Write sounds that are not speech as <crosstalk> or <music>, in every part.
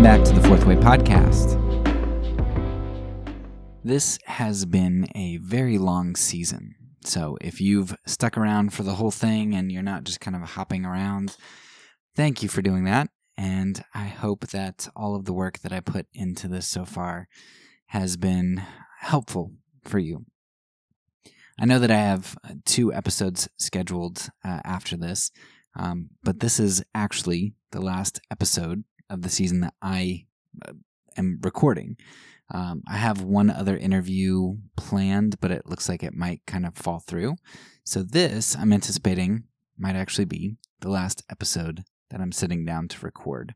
Welcome back to the Fourth Way Podcast. This has been a very long season. So if you've stuck around for the whole thing and you're not just kind of hopping around, thank you for doing that. And I hope that all of the work that I put into this so far has been helpful for you. I know that I have uh, two episodes scheduled uh, after this, um, but this is actually the last episode of the season that I uh, am recording. Um, I have one other interview planned, but it looks like it might kind of fall through. So, this I'm anticipating might actually be the last episode that I'm sitting down to record.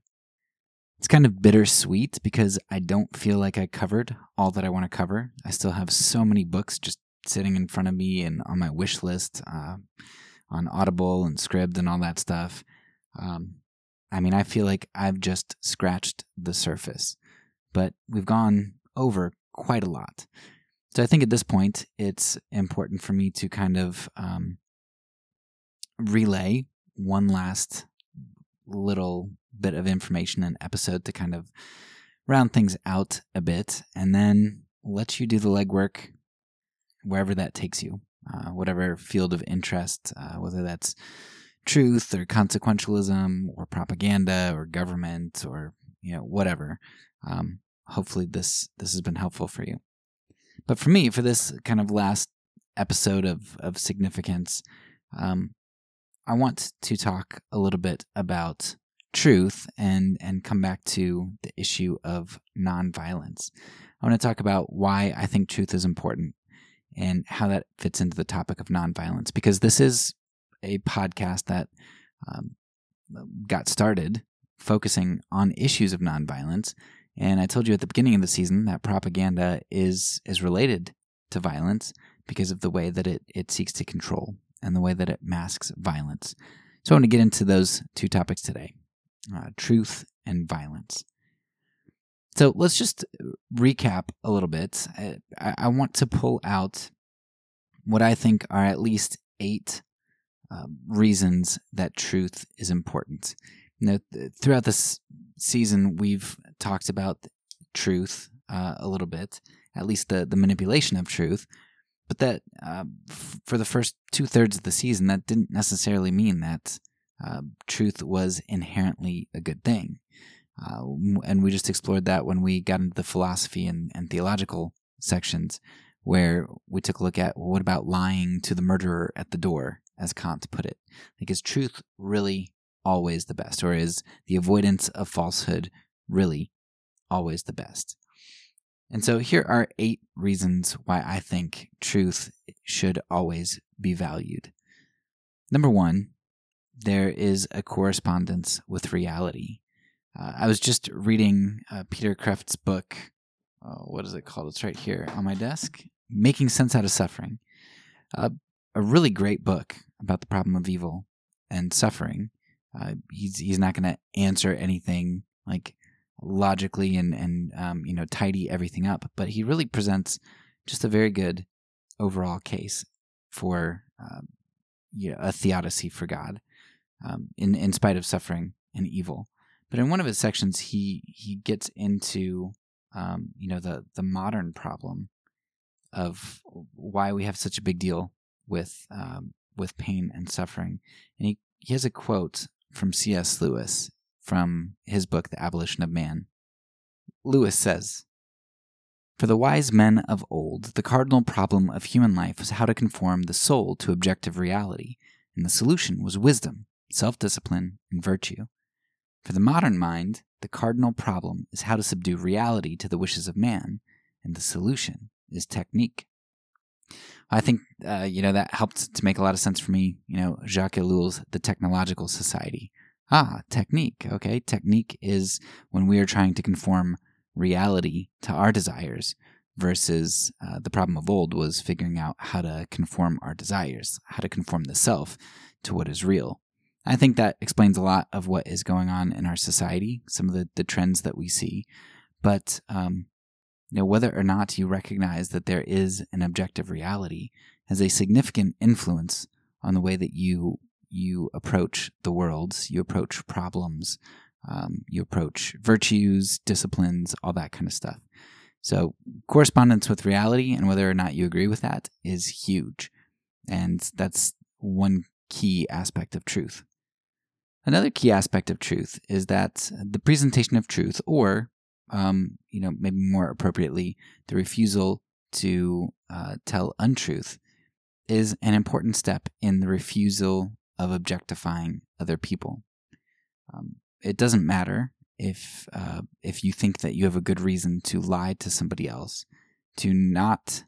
It's kind of bittersweet because I don't feel like I covered all that I want to cover. I still have so many books just sitting in front of me and on my wish list uh, on Audible and Scribd and all that stuff. Um, I mean, I feel like I've just scratched the surface, but we've gone over quite a lot. So I think at this point, it's important for me to kind of um, relay one last little bit of information and episode to kind of round things out a bit and then let you do the legwork wherever that takes you, uh, whatever field of interest, uh, whether that's truth or consequentialism or propaganda or government or you know whatever. Um, hopefully this this has been helpful for you. But for me, for this kind of last episode of of significance, um, I want to talk a little bit about truth and and come back to the issue of nonviolence. I want to talk about why I think truth is important and how that fits into the topic of nonviolence because this is a podcast that um, got started focusing on issues of nonviolence and I told you at the beginning of the season that propaganda is is related to violence because of the way that it, it seeks to control and the way that it masks violence. So I want to get into those two topics today uh, truth and violence. So let's just recap a little bit. I, I, want to pull out what I think are at least eight uh, reasons that truth is important. Now, th- throughout this season, we've talked about truth uh, a little bit, at least the, the manipulation of truth. But that uh, f- for the first two thirds of the season, that didn't necessarily mean that uh, truth was inherently a good thing. Uh, and we just explored that when we got into the philosophy and, and theological sections, where we took a look at well, what about lying to the murderer at the door, as Kant put it? Like, is truth really always the best, or is the avoidance of falsehood really always the best? And so here are eight reasons why I think truth should always be valued. Number one, there is a correspondence with reality. Uh, I was just reading uh, Peter Kreeft's book. Uh, what is it called? It's right here on my desk. Making Sense Out of Suffering. Uh, a really great book about the problem of evil and suffering. Uh, he's he's not going to answer anything like logically and and um, you know tidy everything up, but he really presents just a very good overall case for um, you know, a theodicy for God, um, in in spite of suffering and evil. But in one of his sections, he he gets into um, you know the the modern problem of why we have such a big deal with um, with pain and suffering, and he he has a quote from C.S. Lewis from his book, The Abolition of Man. Lewis says, For the wise men of old, the cardinal problem of human life was how to conform the soul to objective reality, and the solution was wisdom, self discipline, and virtue. For the modern mind, the cardinal problem is how to subdue reality to the wishes of man, and the solution is technique. I think uh, you know that helped to make a lot of sense for me. You know, Jacques Ellul's The Technological Society. Ah, technique. Okay, technique is when we are trying to conform reality to our desires, versus uh, the problem of old was figuring out how to conform our desires, how to conform the self to what is real. I think that explains a lot of what is going on in our society, some of the, the trends that we see. But um, know, whether or not you recognize that there is an objective reality has a significant influence on the way that you you approach the worlds, you approach problems, um, you approach virtues, disciplines, all that kind of stuff. So, correspondence with reality and whether or not you agree with that is huge. And that's one key aspect of truth. Another key aspect of truth is that the presentation of truth, or um, you know, maybe more appropriately, the refusal to uh, tell untruth, is an important step in the refusal of objectifying other people. Um, it doesn't matter if uh, if you think that you have a good reason to lie to somebody else, to not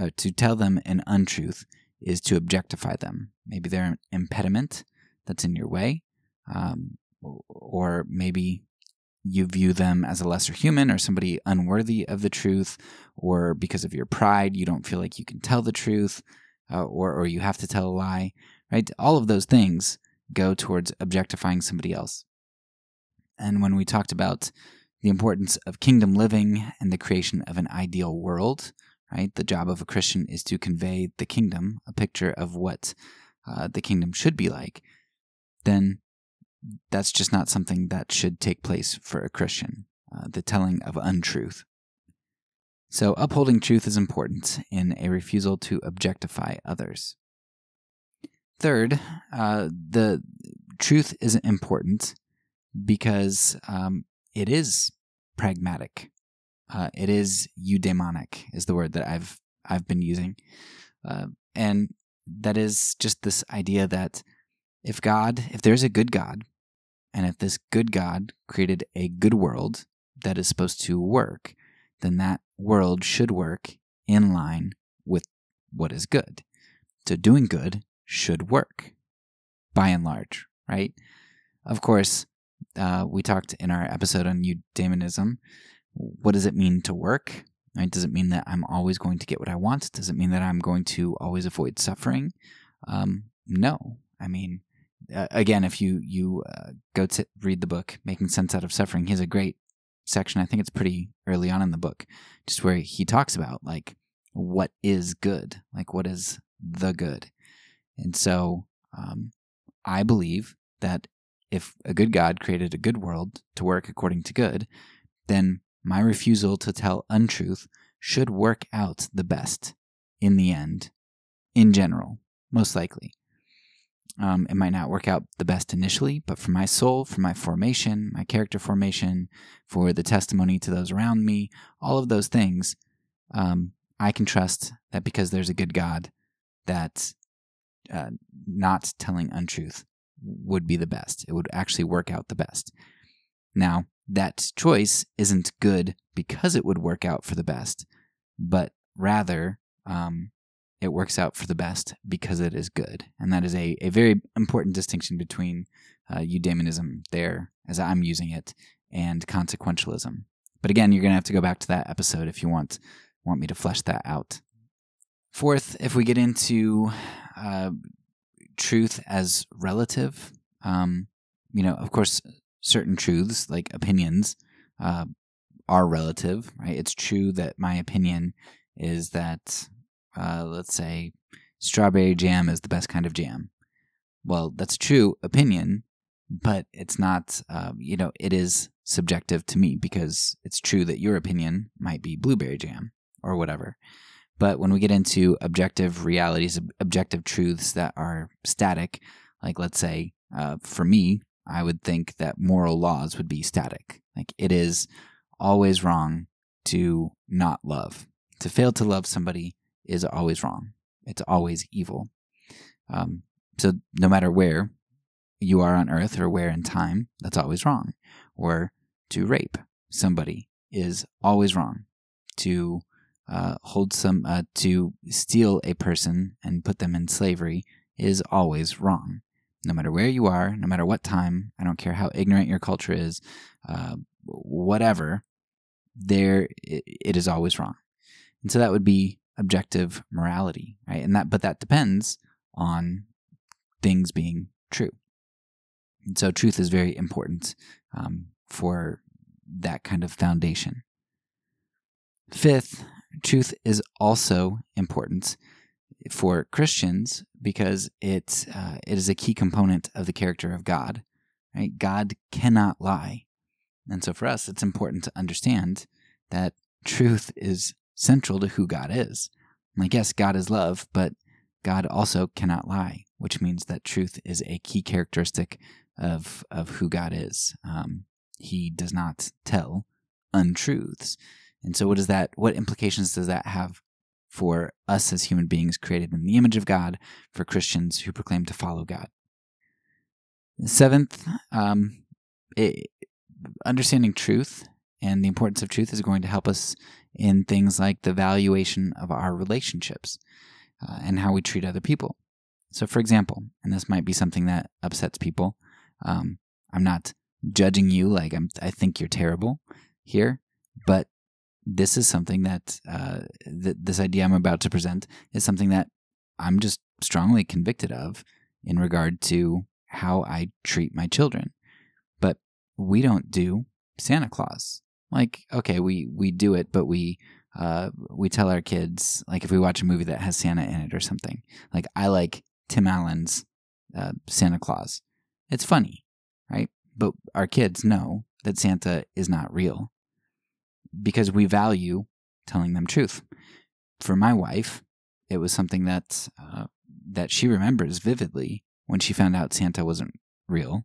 uh, to tell them an untruth is to objectify them. Maybe they're an impediment that's in your way, um, or maybe you view them as a lesser human or somebody unworthy of the truth, or because of your pride, you don't feel like you can tell the truth, uh, or or you have to tell a lie. Right? All of those things go towards objectifying somebody else. And when we talked about the importance of kingdom living and the creation of an ideal world, right? The job of a Christian is to convey the kingdom, a picture of what uh, the kingdom should be like. Then that's just not something that should take place for a Christian, uh, the telling of untruth. So, upholding truth is important in a refusal to objectify others. Third, uh, the truth is important because um, it is pragmatic. Uh, it is eudaimonic is the word that I've I've been using, uh, and that is just this idea that if God, if there's a good God, and if this good God created a good world that is supposed to work, then that world should work in line with what is good. So doing good should work, by and large, right? Of course, uh, we talked in our episode on eudaimonism. What does it mean to work? Right? Does it mean that I'm always going to get what I want? Does it mean that I'm going to always avoid suffering? Um, no. I mean, uh, again, if you you uh, go to read the book "Making Sense Out of Suffering," he has a great section. I think it's pretty early on in the book, just where he talks about like what is good, like what is the good, and so um, I believe that if a good God created a good world to work according to good, then my refusal to tell untruth should work out the best in the end, in general, most likely. Um, it might not work out the best initially, but for my soul, for my formation, my character formation, for the testimony to those around me, all of those things, um, I can trust that because there's a good God, that uh, not telling untruth would be the best. It would actually work out the best. Now, that choice isn't good because it would work out for the best, but rather um, it works out for the best because it is good. And that is a, a very important distinction between uh, eudaimonism there, as I'm using it, and consequentialism. But again, you're going to have to go back to that episode if you want want me to flesh that out. Fourth, if we get into uh, truth as relative. Um, you know, of course, certain truths like opinions uh, are relative, right? It's true that my opinion is that, uh, let's say, strawberry jam is the best kind of jam. Well, that's a true opinion, but it's not, uh, you know, it is subjective to me because it's true that your opinion might be blueberry jam or whatever. But when we get into objective realities, objective truths that are static, like let's say, uh, for me, I would think that moral laws would be static. Like it is always wrong to not love. To fail to love somebody is always wrong. It's always evil. Um, so no matter where you are on earth or where in time, that's always wrong. Or to rape somebody is always wrong. To uh, hold some uh, to steal a person and put them in slavery is always wrong. No matter where you are, no matter what time, I don't care how ignorant your culture is, uh, whatever, there it, it is always wrong. And so that would be objective morality, right? And that, but that depends on things being true. And so truth is very important um, for that kind of foundation. Fifth, truth is also important for Christians because it uh, it is a key component of the character of God. right? God cannot lie. And so for us, it's important to understand that truth is central to who God is. Like, yes, God is love, but God also cannot lie, which means that truth is a key characteristic of of who God is. Um, he does not tell untruths. And so, what does that? What implications does that have for us as human beings created in the image of God? For Christians who proclaim to follow God. Seventh, um, it, understanding truth and the importance of truth is going to help us in things like the valuation of our relationships uh, and how we treat other people. So, for example, and this might be something that upsets people, um, I'm not judging you like I'm, I think you're terrible here, but this is something that uh, th- this idea I'm about to present is something that I'm just strongly convicted of in regard to how I treat my children. But we don't do Santa Claus. Like, okay, we we do it, but we uh, we tell our kids like if we watch a movie that has Santa in it or something. Like I like Tim Allen's uh, Santa Claus. It's funny, right? But our kids know that Santa is not real because we value telling them truth. For my wife, it was something that uh, that she remembers vividly when she found out Santa wasn't real,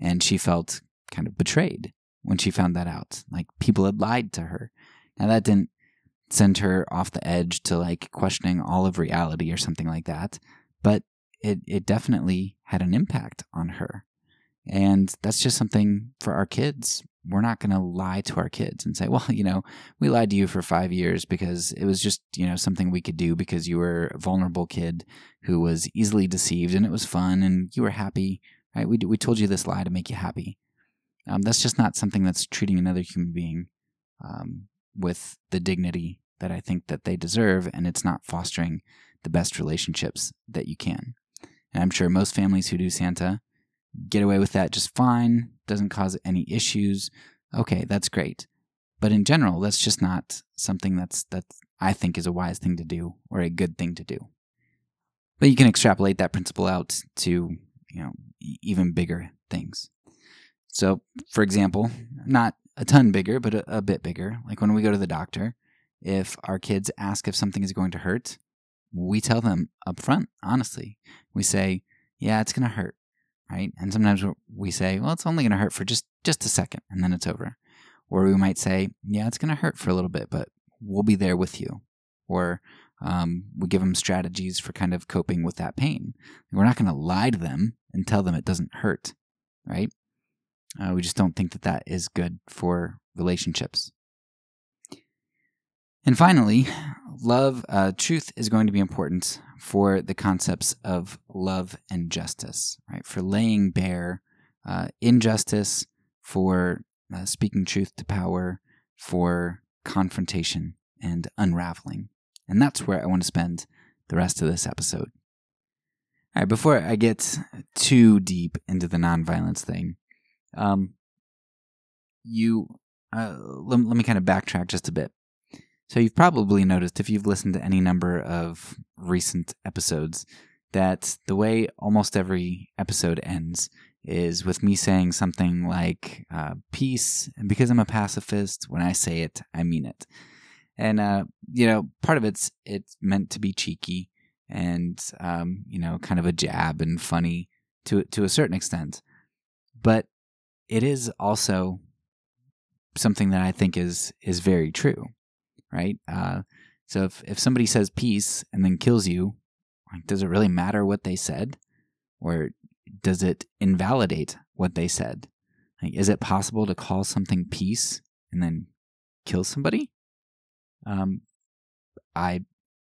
and she felt kind of betrayed when she found that out. Like people had lied to her. Now that didn't send her off the edge to like questioning all of reality or something like that, but it it definitely had an impact on her. And that's just something for our kids. We're not going to lie to our kids and say, <laughs> well, you know, we lied to you for five years because it was just, you know, something we could do because you were a vulnerable kid who was easily deceived and it was fun and you were happy, right? We, we told you this lie to make you happy. Um, that's just not something that's treating another human being um, with the dignity that I think that they deserve, and it's not fostering the best relationships that you can. And I'm sure most families who do Santa get away with that just fine, doesn't cause any issues. Okay, that's great. But in general, that's just not something that's that I think is a wise thing to do or a good thing to do. But you can extrapolate that principle out to, you know, even bigger things. So, for example, not a ton bigger, but a, a, bit bigger. Like when we go to the doctor, if our kids ask if something is going to hurt, we tell them up front, honestly. We say, yeah, it's going to hurt, right? And sometimes we say, well, it's only going to hurt for just, just a second and then it's over. Or we might say, yeah, it's going to hurt for a little bit, but we'll be there with you. Or um, we give them strategies for kind of coping with that pain. We're not going to lie to them and tell them it doesn't hurt, right? Uh, we just don't think that that is good for relationships. And finally, love, uh, truth is going to be important for the concepts of love and justice, right? For laying bare uh, injustice, for uh, speaking truth to power, for confrontation and unraveling. And that's where I want to spend the rest of this episode. All right, before I get too deep into the nonviolence thing, um, you uh, let, let me kind of backtrack just a bit. So you've probably noticed if you've listened to any number of recent episodes that the way almost every episode ends is with me saying something like uh, peace and because i'm a pacifist when i say it i mean it and uh, you know part of it's it's meant to be cheeky and um, you know kind of a jab and funny to to a certain extent but it is also something that I think is is very true, right? Uh, so if if somebody says peace and then kills you, like, does it really matter what they said, or does it invalidate what they said? Like, is it possible to call something peace and then kill somebody? Um, I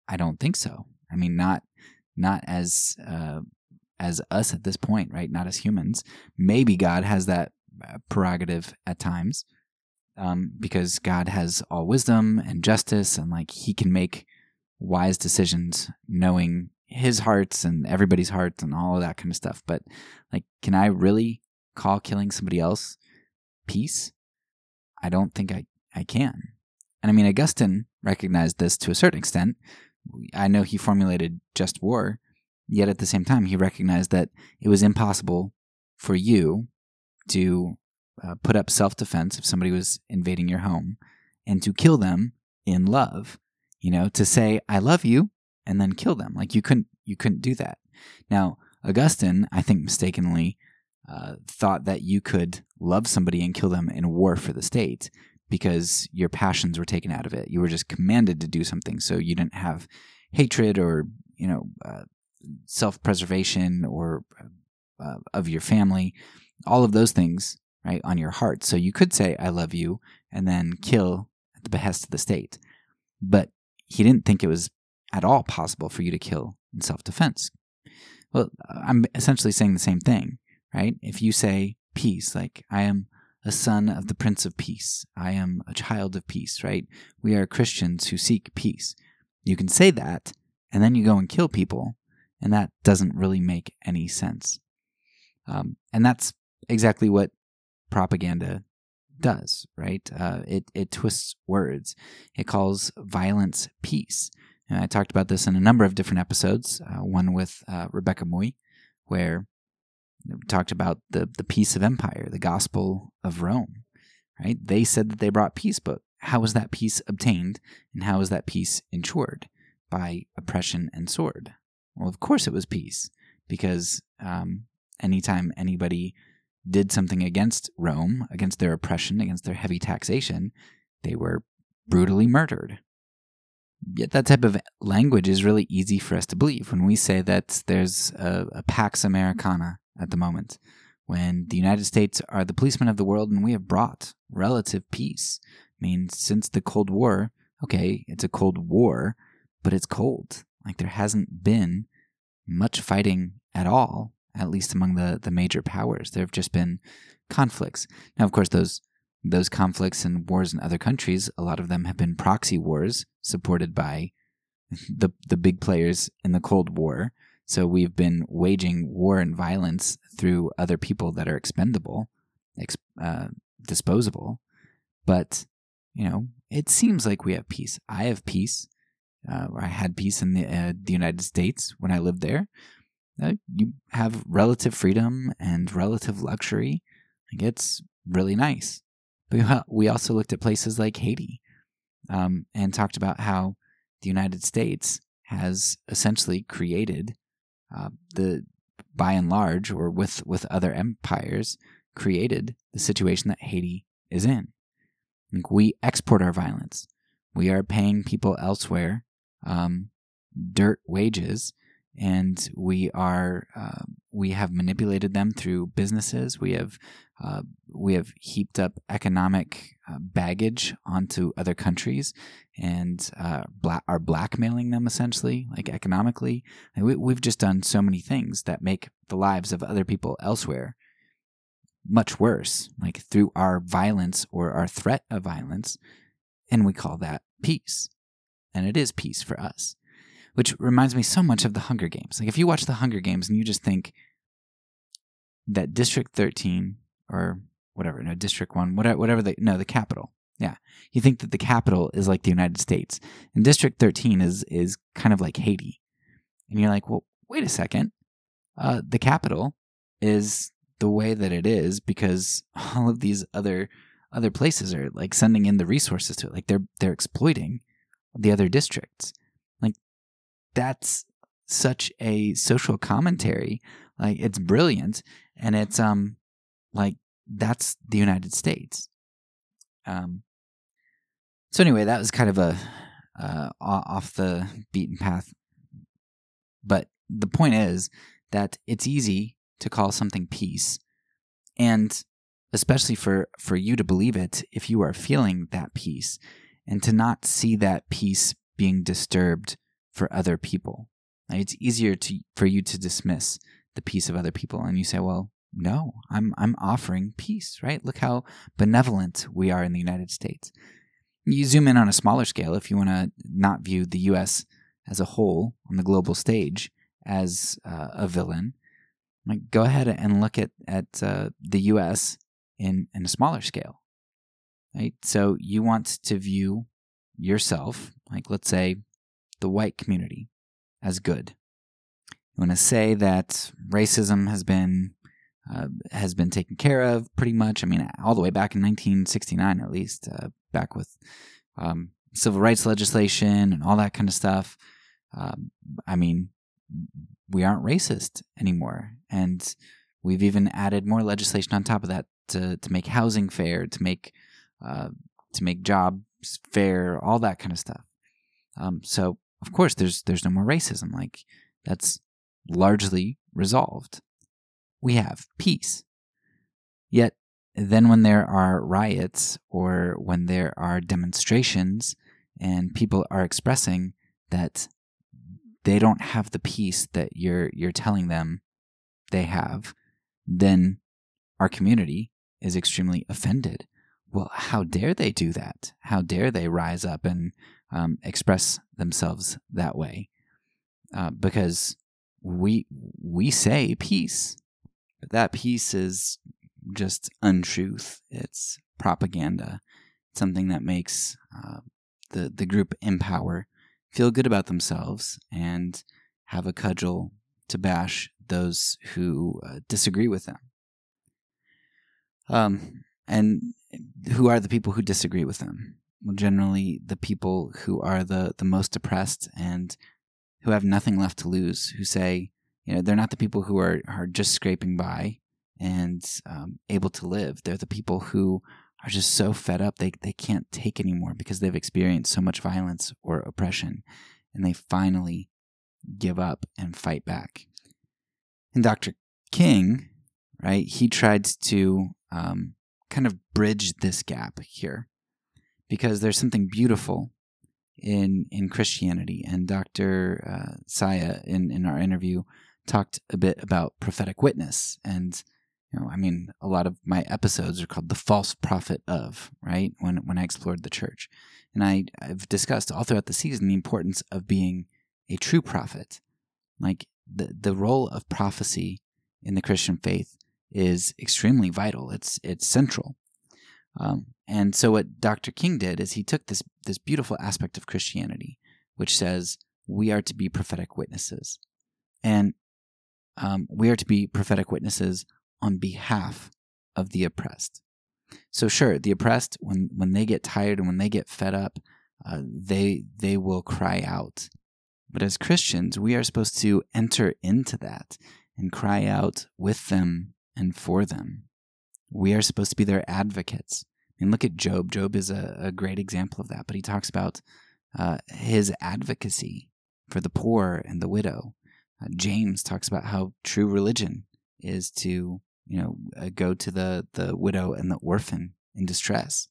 I don't think so. I mean, not not as uh, as us at this point, right? Not as humans. Maybe God has that prerogative at times um, because God has all wisdom and justice, and like He can make wise decisions, knowing His hearts and everybody's hearts and all of that kind of stuff. But like, can I really call killing somebody else peace? I don't think I, I can. And I mean, Augustine recognized this to a certain extent. I know he formulated just war, yet at the same time, he recognized that it was impossible for you to uh, put up self defense if somebody was invading your home and to kill them in love. You know, to say, I love you and then kill them. Like you couldn't, you couldn't do that. Now, Augustine, I think mistakenly, uh, thought that you could love somebody and kill them in war for the state because your passions were taken out of it. You were just commanded to do something, so you didn't have hatred or you know uh, self preservation or uh, of your family, all of those things right on your heart. So you could say I love you and then kill at the behest of the state, but he didn't think it was at all possible for you to kill in self defense. Well, I'm essentially saying the same thing, right? If you say peace, like I am a son of the Prince of Peace. I am a child of peace, right? We are Christians who seek peace. You can say that, and then you go and kill people, and that doesn't really make any sense. Um, and that's exactly what propaganda does, right? Uh, it it twists words. It calls violence peace. And I talked about this in a number of different episodes. Uh, one with uh, Rebecca Moy, where we talked about the the peace of empire, the gospel of Rome, right? They said that they brought peace, but how was that peace obtained, and how was that peace ensured by oppression and sword? Well, of course it was peace, because um, anytime anybody did something against Rome, against their oppression, against their heavy taxation, they were brutally murdered. Yet that type of language is really easy for us to believe when we say that there's a, a Pax Americana at the moment, when the United States are the policemen of the world and we have brought relative peace. I mean, since the Cold War, okay, it's a Cold War, but it's cold. Like there hasn't been much fighting at all, at least among the, the major powers. There have just been conflicts. Now, of course, those those conflicts and wars in other countries, a lot of them have been proxy wars supported by <laughs> the the big players in the Cold War. So we've been waging war and violence through other people that are expendable, uh, disposable. But, you know, it seems like we have peace. I have peace. Uh, I had peace in the, uh, the United States when I lived there. You have relative freedom and relative luxury. Like it's really nice. But we also looked at places like Haiti um, and talked about how the United States has essentially created uh, the by and large, or with with other empires, created the situation that Haiti is in. Like we export our violence. We are paying people elsewhere um, dirt wages and we are uh, we have manipulated them through businesses. We have uh, we have heaped up economic uh, baggage onto other countries and uh, bla- are blackmailing them essentially, like economically. We, we've just done so many things that make the lives of other people elsewhere much worse, like through our violence or our threat of violence, and we call that peace. And it is peace for us which reminds me so much of the Hunger Games. Like if you watch the Hunger Games and you just think that District 13 or whatever, no, District 1, whatever, whatever the, no, the Capitol. Yeah. You think that the Capitol is like the United States and District 13 is, is kind of like Haiti. And you're like, well, wait a second. Uh, the Capitol is the way that it is because all of these other other places are like sending in the resources to it. Like they're they're exploiting the other districts that's such a social commentary. Like it's brilliant, and it's um like that's the United States. Um. So anyway, that was kind of a uh, off the beaten path, but the point is that it's easy to call something peace, and especially for for you to believe it if you are feeling that peace, and to not see that peace being disturbed for other people. It's easier to for you to dismiss the peace of other people, and you say, "Well, no, I'm I'm offering peace." Right? Look how benevolent we are in the United States. You zoom in on a smaller scale if you want to not view the U.S. as a whole on the global stage as uh, a villain. Like, go ahead and look at at uh, the U.S. in in a smaller scale. Right? So you want to view yourself, like let's say the white community as good. You want to say that racism has been uh, has been taken care of pretty much. I mean, all the way back in 1969, at least, uh, back with um, civil rights legislation and all that kind of stuff. Um, I mean, we aren't racist anymore. And we've even added more legislation on top of that to, to make housing fair, to make uh, to make jobs fair, all that kind of stuff. Um, so of course there's there's no more racism. Like that's largely resolved. We have peace. Yet then when there are riots or when there are demonstrations and people are expressing that they don't have the peace that you're you're telling them they have, then our community is extremely offended. Well, how dare they do that? How dare they rise up and um, express themselves that way? Uh, because we we say peace, but that peace is just untruth. It's propaganda. It's something that makes uh, the the group Empower feel good about themselves and have a cudgel to bash those who uh, disagree with them. Um, and who are the people who disagree with them? Generally, the people who are the, the most depressed and who have nothing left to lose, who say, you know, they're not the people who are, are just scraping by and um, able to live. They're the people who are just so fed up they, they can't take anymore because they've experienced so much violence or oppression and they finally give up and fight back. And Dr. King, right, he tried to um, kind of bridge this gap here because there's something beautiful in in Christianity. And Dr. Uh, Saya, in, in our interview, talked a bit about prophetic witness and you know, I mean, a lot of my episodes are called "The False Prophet of," right? When when I explored the church, and I I've discussed all throughout the season the importance of being a true prophet, like the the role of prophecy in the Christian faith is extremely vital. It's it's central. Um, and so what Dr. King did is he took this this beautiful aspect of Christianity, which says we are to be prophetic witnesses, and um, we are to be prophetic witnesses on behalf of the oppressed. So sure, the oppressed when when they get tired and when they get fed up, uh, they they will cry out. But as Christians, we are supposed to enter into that and cry out with them and for them. We are supposed to be their advocates. And look at Job. Job is a, a great example of that. But he talks about uh, his advocacy for the poor and the widow. Uh, James talks about how true religion is to you know, uh, go to the, the widow and the orphan in distress.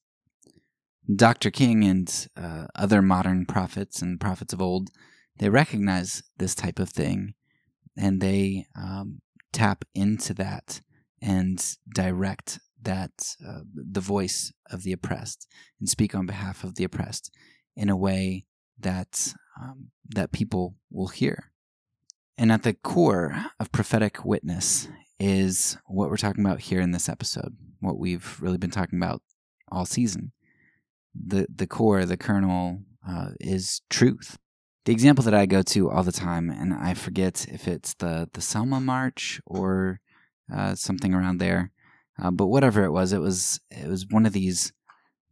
Dr. King and uh, other modern prophets and prophets of old, they recognize this type of thing and they um, tap into that and direct that uh, the voice of the oppressed and speak on behalf of the oppressed in a way that um, that people will hear. And at the core of prophetic witness is what we're talking about here in this episode, what we've really been talking about all season. The, the core, the kernel, uh, is truth. The example that I go to all the time, and I forget if it's the, the Selma March or uh, something around there, uh, but whatever it was, it was it was one of these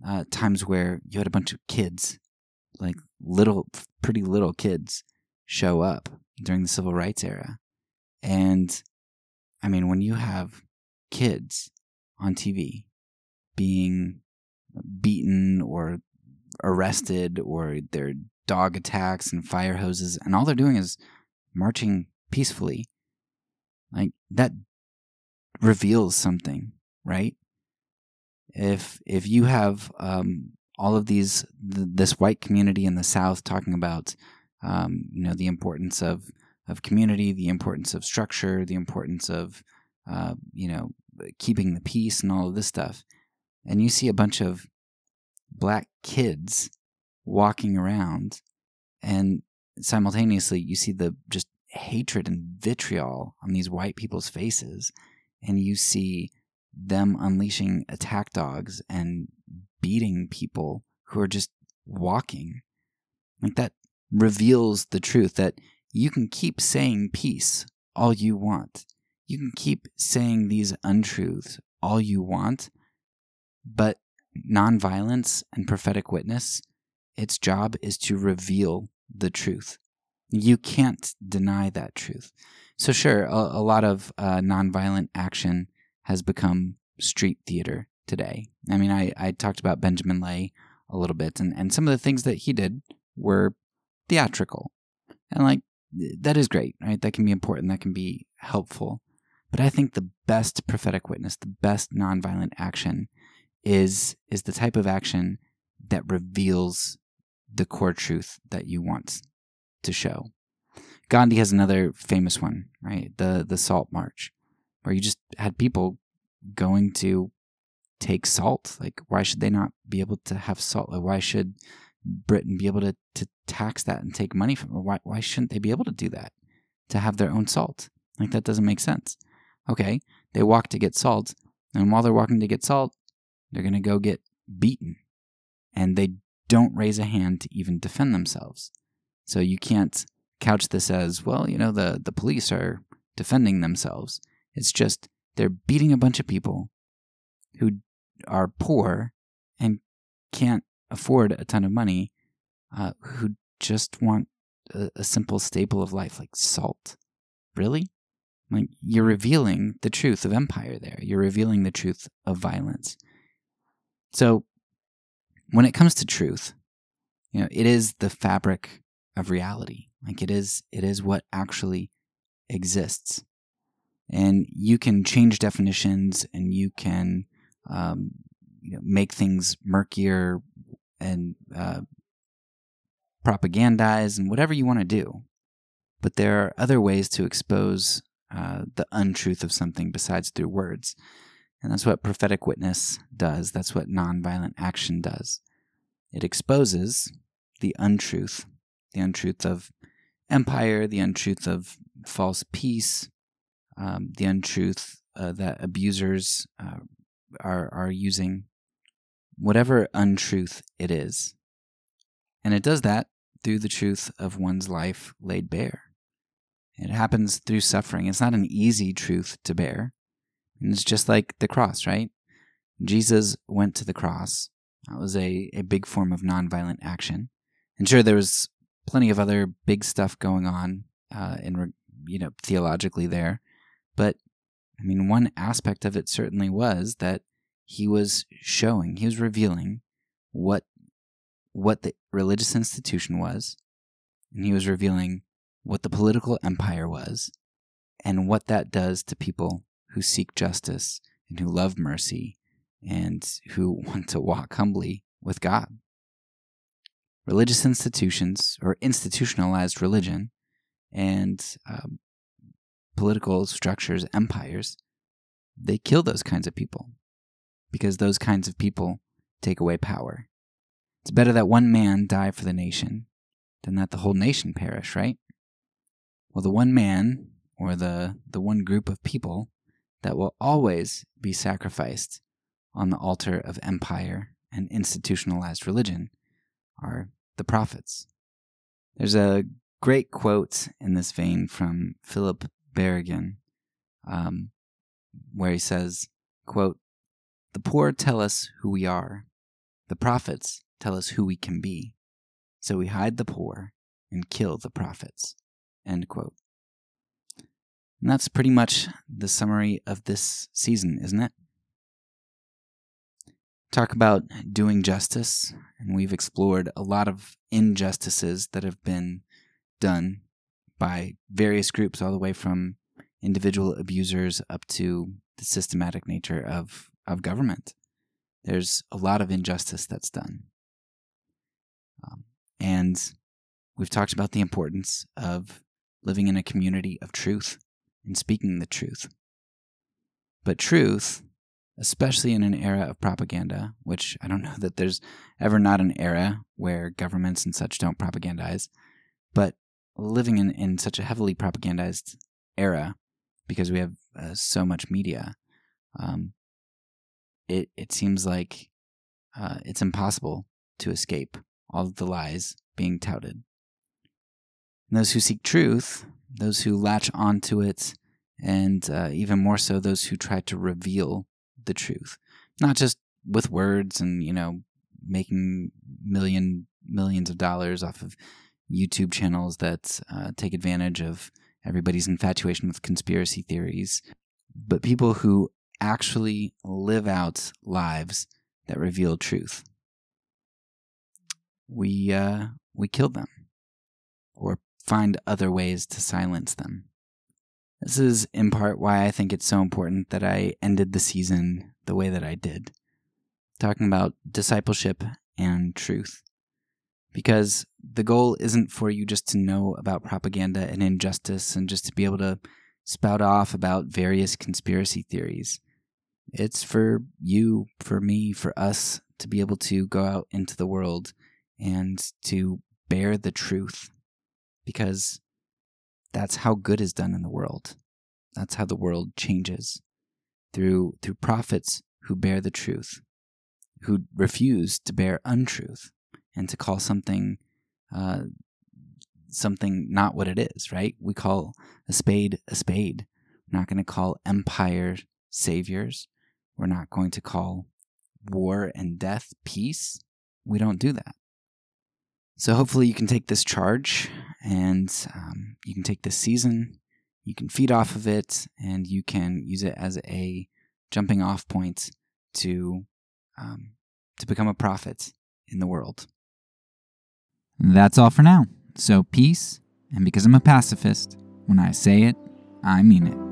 uh, times where you had a bunch of kids, like little, pretty little kids, show up during the civil rights era, and I mean, when you have kids on TV being beaten or arrested or their dog attacks and fire hoses, and all they're doing is marching peacefully, like that reveals something, right? If if you have um, all of these th- this white community in the South talking about um, you know the importance of of community, the importance of structure, the importance of uh, you know keeping the peace and all of this stuff, and you see a bunch of black kids walking around, and simultaneously you see the just hatred and vitriol on these white people's faces, and you see them unleashing attack dogs and beating people who are just walking. Like that reveals the truth that you can keep saying peace all you want. you can keep saying these untruths all you want, but nonviolence and prophetic witness, its job is to reveal the truth. You can't deny that truth. So, sure, a, a lot of uh, nonviolent action has become street theater today. I mean, I, I talked about Benjamin Lay a little bit, and, and some of the things that he did were theatrical. And, like, that is great, right? That can be important, that can be helpful. But I think the best prophetic witness, the best nonviolent action is is the type of action that reveals the core truth that you want to show. Gandhi has another famous one, right? The the salt march, where you just had people going to take salt. Like, why should they not be able to have salt? Like, why should Britain be able to, to tax that and take money from it? Why why shouldn't they be able to do that? To have their own salt? Like that doesn't make sense. Okay, they walk to get salt, and while they're walking to get salt, they're gonna go get beaten. And they don't raise a hand to even defend themselves. So you can't couch this as, well, you know, the, the police are defending themselves. It's just they're beating a bunch of people who are poor and can't afford a ton of money, uh, who just want a, a simple staple of life like salt. Really? Like you're revealing the truth of empire there. You're revealing the truth of violence. So when it comes to truth, you know, it is the fabric of reality. Like it is it is what actually exists. And you can change definitions and you can um, you know, make things murkier and uh, propagandize and whatever you want to do. But there are other ways to expose uh, the untruth of something besides through words. And that's what prophetic witness does. That's what nonviolent action does. It exposes the untruth, the untruth of empire, the untruth of false peace, um, the untruth uh, that abusers uh, are are using, whatever untruth it is, and it does that through the truth of one's life laid bare. It happens through suffering. It's not an easy truth to bear. And it's just like the cross, right? Jesus went to the cross. That was a, a big form of nonviolent action. And sure, there was plenty of other big stuff going on uh, in, you know, theologically there. But I mean, one aspect of it certainly was that he was showing, he was revealing what what the religious institution was, and he was revealing what the political empire was, and what that does to people who seek justice and who love mercy and who <laughs> want to walk humbly with God. Religious institutions, or institutionalized religion, and um, political structures, empires, they kill those kinds of people because those kinds of people take away power. It's better that one man die for the nation than that the whole nation perish, right? Well, the one man or the, the one group of people that will always be sacrificed on the altar of empire and institutionalized religion are the prophets. There's a great quote in this vein from Philip Berrigan, um, where he says, quote, The poor tell us who we are. The prophets tell us who we can be. So we hide the poor and kill the prophets. End quote. And that's pretty much the summary of this season, isn't it? Talk about doing justice, and we've explored a lot of injustices that have been done by various groups, all the way from individual abusers up to the systematic nature of, of government. There's a lot of injustice that's done. Um, and we've talked about the importance of living in a community of truth and speaking the truth. But truth, especially in an era of propaganda, which I don't know <laughs> that there's ever not an era where governments and such don't propagandize, but living in, in such a heavily propagandized era because we have uh, so much media, um, it, it seems like uh, it's impossible to escape all of the lies being touted. And those who seek truth, those who latch onto it and uh, even more so those who try to reveal the truth, not just with words and you know making million millions of dollars off of YouTube channels that uh, take advantage of everybody's infatuation with conspiracy theories, but people who actually live out lives that reveal truth. We uh, we kill them, or find other ways to silence them. This is in part why I think it's so important that I ended the season the way that I did, talking about discipleship and truth. Because the goal isn't for you just to know about propaganda and injustice and just to be able to spout off about various conspiracy theories. It's for you, for me, for us to be able to go out into the world and to bear the truth because that's how good is done in the world. That's how the world changes through through prophets who bear the truth, who refuse to bear untruth and to call something uh, something not what it is. Right? We call a spade a spade. We're not going to call empire saviors. We're not going to call war and death peace. We don't do that. So hopefully you can take this charge and um, you can take this season, you can feed off of it, and you can use it as a jumping off point to um, to become a prophet in the world. That's all for now. So peace, and because I'm a pacifist, when I say it, I mean it.